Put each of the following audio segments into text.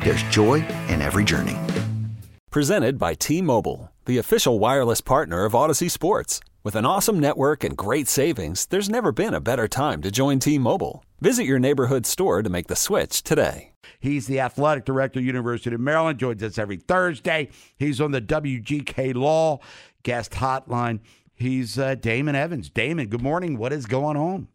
there's joy in every journey. Presented by T Mobile, the official wireless partner of Audacy Sports. With an awesome network and great savings, there's never been a better time to join T Mobile. Visit your neighborhood store to make the switch today. He's the athletic director, University of Maryland. Joins us every Thursday. He's on the WGK Law guest hotline. He's uh, Damon Evans. Damon, good morning. What is going on?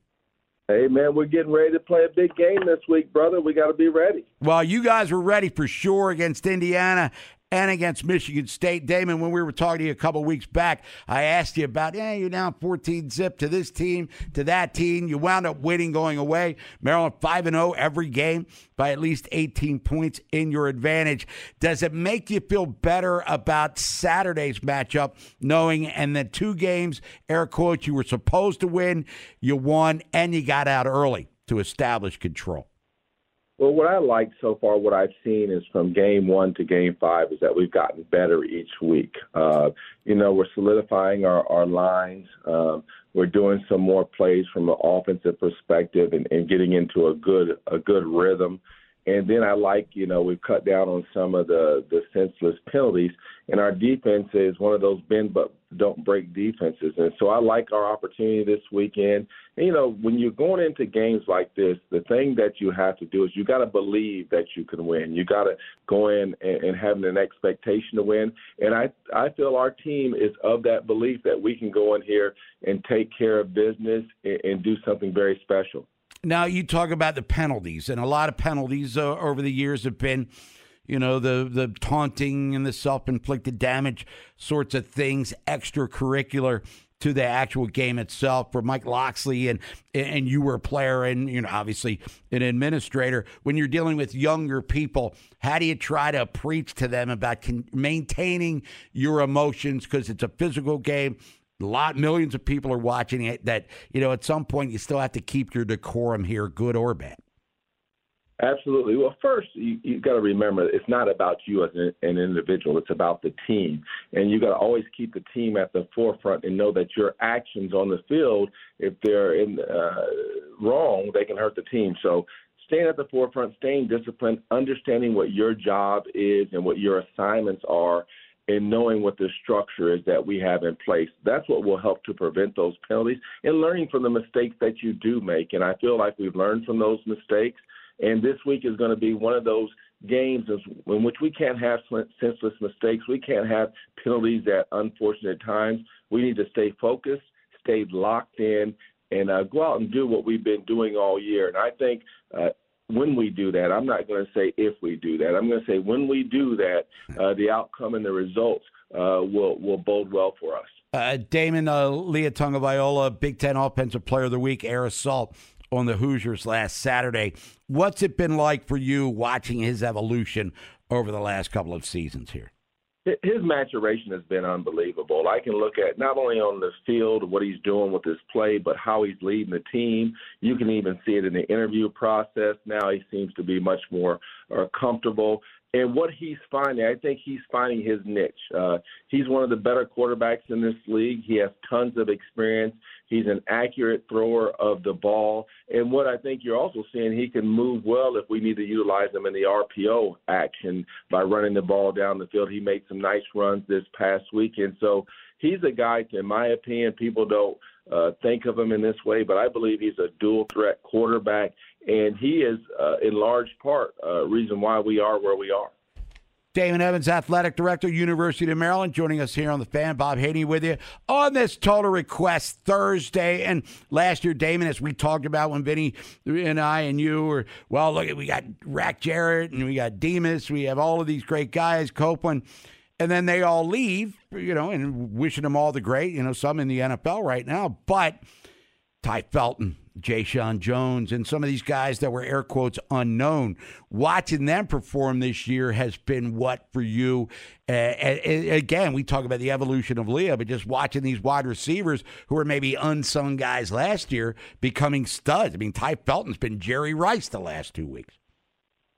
Hey man, we're getting ready to play a big game this week, brother. We got to be ready. Well, you guys were ready for sure against Indiana, and against Michigan State. Damon, when we were talking to you a couple weeks back, I asked you about, yeah, you're down 14 zip to this team, to that team. You wound up winning going away. Maryland 5 and 0 every game by at least 18 points in your advantage. Does it make you feel better about Saturday's matchup, knowing and the two games, air quotes, you were supposed to win, you won, and you got out early to establish control? Well, what I like so far, what I've seen is from game one to game five, is that we've gotten better each week. Uh, you know, we're solidifying our, our lines. Um, we're doing some more plays from an offensive perspective and, and getting into a good a good rhythm. And then I like, you know, we've cut down on some of the the senseless penalties, and our defense is one of those bend but don't break defenses. And so I like our opportunity this weekend. And, you know, when you're going into games like this, the thing that you have to do is you got to believe that you can win. You got to go in and, and having an expectation to win. And I I feel our team is of that belief that we can go in here and take care of business and, and do something very special. Now you talk about the penalties, and a lot of penalties uh, over the years have been you know the the taunting and the self-inflicted damage sorts of things extracurricular to the actual game itself for Mike Locksley and and you were a player and you know obviously an administrator. When you're dealing with younger people how do you try to preach to them about con- maintaining your emotions because it's a physical game a lot millions of people are watching it that you know at some point you still have to keep your decorum here good or bad Absolutely. Well, first, you, you got to remember it's not about you as an, an individual. It's about the team. And you've got to always keep the team at the forefront and know that your actions on the field, if they're in uh, wrong, they can hurt the team. So staying at the forefront, staying disciplined, understanding what your job is and what your assignments are, and knowing what the structure is that we have in place. That's what will help to prevent those penalties and learning from the mistakes that you do make. And I feel like we've learned from those mistakes – and this week is going to be one of those games in which we can't have senseless mistakes. We can't have penalties at unfortunate times. We need to stay focused, stay locked in, and uh, go out and do what we've been doing all year. And I think uh, when we do that, I'm not going to say if we do that. I'm going to say when we do that, uh, the outcome and the results uh, will will bode well for us. Uh, Damon uh, Leah Viola, Big Ten Offensive Player of the Week, Air Assault on the Hoosiers last Saturday. What's it been like for you watching his evolution over the last couple of seasons here? His maturation has been unbelievable. I can look at not only on the field what he's doing with his play, but how he's leading the team. You can even see it in the interview process. Now he seems to be much more uh, comfortable and what he's finding, I think he's finding his niche. Uh, he's one of the better quarterbacks in this league. He has tons of experience. He's an accurate thrower of the ball. And what I think you're also seeing, he can move well if we need to utilize him in the RPO action by running the ball down the field. He made some nice runs this past week. And so he's a guy, in my opinion, people don't uh, think of him in this way, but I believe he's a dual threat quarterback and he is uh, in large part uh, reason why we are where we are. Damon Evans, Athletic Director, University of Maryland, joining us here on the fan. Bob Haynie with you on this Total Request Thursday. And last year, Damon, as we talked about when Vinny and I and you were, well, look, we got Rack Jarrett and we got Demus. We have all of these great guys, Copeland. And then they all leave, you know, and wishing them all the great, you know, some in the NFL right now. But Tai Felton, Jeshaun Jones, and some of these guys that were air quotes unknown. Watching them perform this year has been what for you? Uh, again, we talk about the evolution of Leah, but just watching these wide receivers who were maybe unsung guys last year becoming studs. I mean, Tai Felton's been Jerry Rice the last two weeks.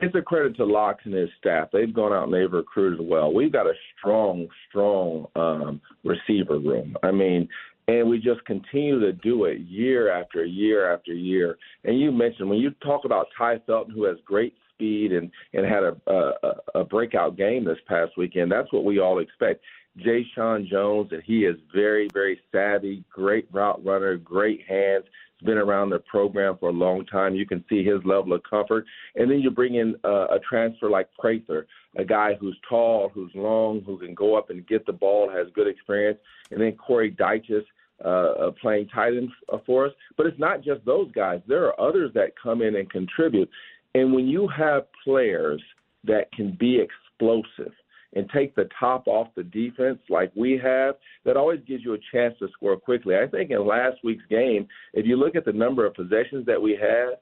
It's a credit to Locks and his staff. They've gone out and they've recruited well. We've got a strong, strong um, receiver room. I mean, and we just continue to do it year after year after year. And you mentioned when you talk about Tai Felton, who has great speed and and had a a, a breakout game this past weekend. That's what we all expect. Jeshaun Jones, and he is very very savvy, great route runner, great hands. He's been around the program for a long time. You can see his level of comfort. And then you bring in uh, a transfer like Prather, a guy who's tall, who's long, who can go up and get the ball, has good experience. And then Corey Dyches uh, playing tight end for us. But it's not just those guys. There are others that come in and contribute. And when you have players that can be explosive and take the top off the defense like we have, that always gives you a chance to score quickly. I think in last week's game, if you look at the number of possessions that we had,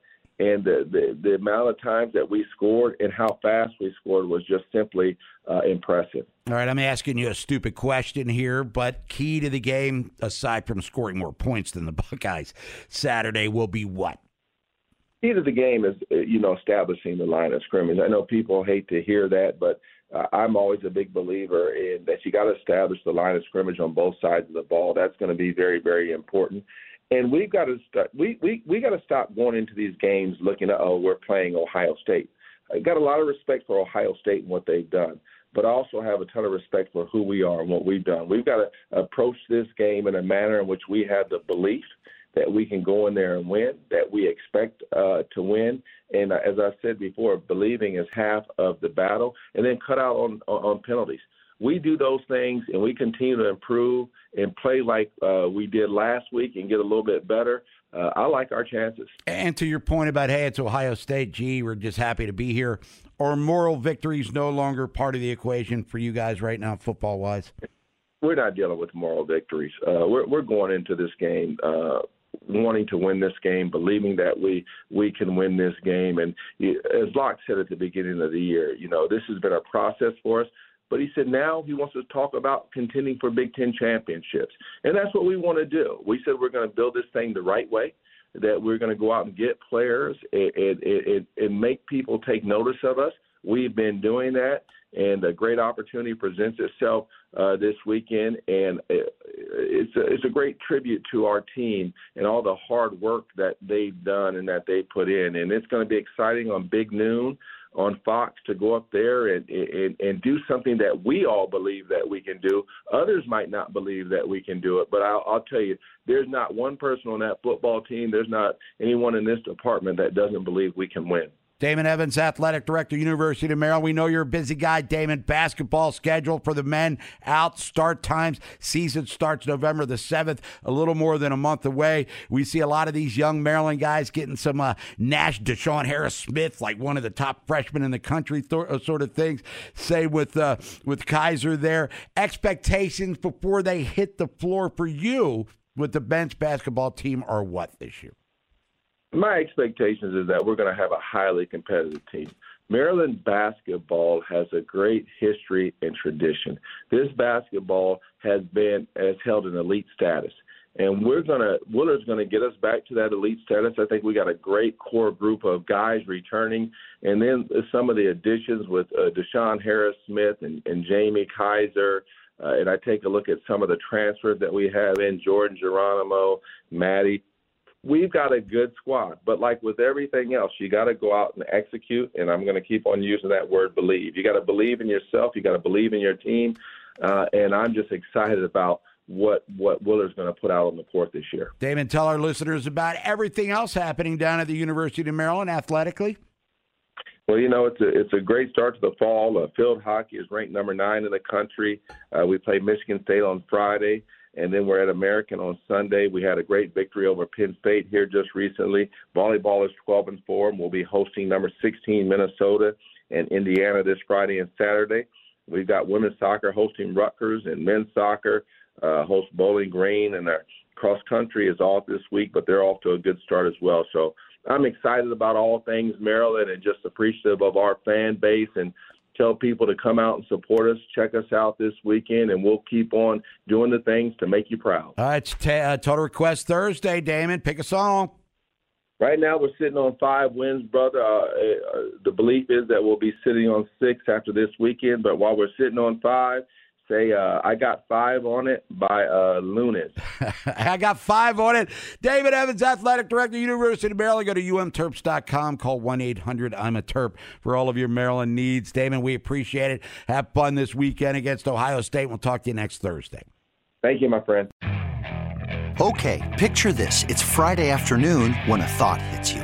and the, the, the amount of times that we scored and how fast we scored was just simply uh, impressive. All right, I'm asking you a stupid question here, but key to the game, aside from scoring more points than the Buckeyes Saturday, will be what? Key to the game is, uh, you know, establishing the line of scrimmage. I know people hate to hear that, but uh, I'm always a big believer in that you got to establish the line of scrimmage on both sides of the ball. That's going to be very, very important and we've got to start. We we we got to stop going into these games looking at oh we're playing Ohio State. I got a lot of respect for Ohio State and what they've done, but I also have a ton of respect for who we are and what we've done. We've got to approach this game in a manner in which we have the belief that we can go in there and win, that we expect uh, to win. And uh, as I said before, believing is half of the battle, and then cut out on on penalties we do those things and we continue to improve and play like uh, we did last week and get a little bit better, uh, I like our chances. And to your point about, hey, it's Ohio State, gee, we're just happy to be here. Or moral victories no longer part of the equation for you guys right now, football wise? We're not dealing with moral victories. Uh, we're, we're going into this game uh, wanting to win this game, believing that we we can win this game. And as Locke said at the beginning of the year, you know, this has been a process for us. But he said now he wants to talk about contending for Big Ten championships. And that's what we want to do. We said we're going to build this thing the right way, that we're going to go out and get players and, and, and, and make people take notice of us. We've been doing that, and a great opportunity presents itself uh, this weekend. And it's a, it's a great tribute to our team and all the hard work that they've done and that they put in. And it's going to be exciting on Big Noon on Fox to go up there and, and and do something that we all believe that we can do. Others might not believe that we can do it, but I'll, I'll tell you, there's not one person on that football team. There's not anyone in this department that doesn't believe we can win. Damon Evans, Athletic Director, University of Maryland. We know you're a busy guy, Damon. Basketball schedule for the men out, start times. Season starts November the 7th, a little more than a month away. We see a lot of these young Maryland guys getting some uh, Nash, DeShawn Harris Smith, like one of the top freshmen in the country, th- uh, sort of things. Say with, uh, with Kaiser there. Expectations before they hit the floor for you with the bench basketball team are what this year? My expectations is that we're going to have a highly competitive team. Maryland basketball has a great history and tradition. This basketball has been has held an elite status. And we're gonna Willard's gonna get us back to that elite status. I think we got a great core group of guys returning, and then some of the additions with uh, DeShawn Harris Smith and, and Jamie Kaiser, uh, and I take a look at some of the transfers that we have in Jordan Geronimo, Maddie we've got a good squad. But like with everything else, you got to go out and execute. And I'm going to keep on using that word believe. You got to believe in yourself. You got to believe in your team. Uh, and I'm just excited about what what Willard's going to put out on the court this year. Damon, tell our listeners about everything else happening down at the University of Maryland athletically. Well, you know, it's a it's a great start to the fall. Uh, field hockey is ranked number nine in the country. Uh, we play Michigan State on Friday, and then we're at American on Sunday. We had a great victory over Penn State here just recently. Volleyball is 12 and four, and we'll be hosting number 16 Minnesota and Indiana this Friday and Saturday. We've got women's soccer hosting Rutgers, and men's soccer uh, hosts Bowling Green, and our cross country is off this week, but they're off to a good start as well. So I'm excited about all things Maryland and just appreciative of our fan base and tell people to come out and support us. Check us out this weekend, and we'll keep on doing the things to make you proud. All right, it's t- uh, Total Request Thursday, Damon. Pick a song. Right now, we're sitting on five wins, brother. Uh, uh, the belief is that we'll be sitting on six after this weekend, but while we're sitting on five, say uh, I got five on it by uh, Luniz. I got five on it. David Evans, Athletic Director, University of Maryland. Go to umterps.com. Call 1 800 I'm a Terp for all of your Maryland needs. Damon, we appreciate it. Have fun this weekend against Ohio State. We'll talk to you next Thursday. Thank you, my friend. Okay, picture this. It's Friday afternoon when a thought hits you.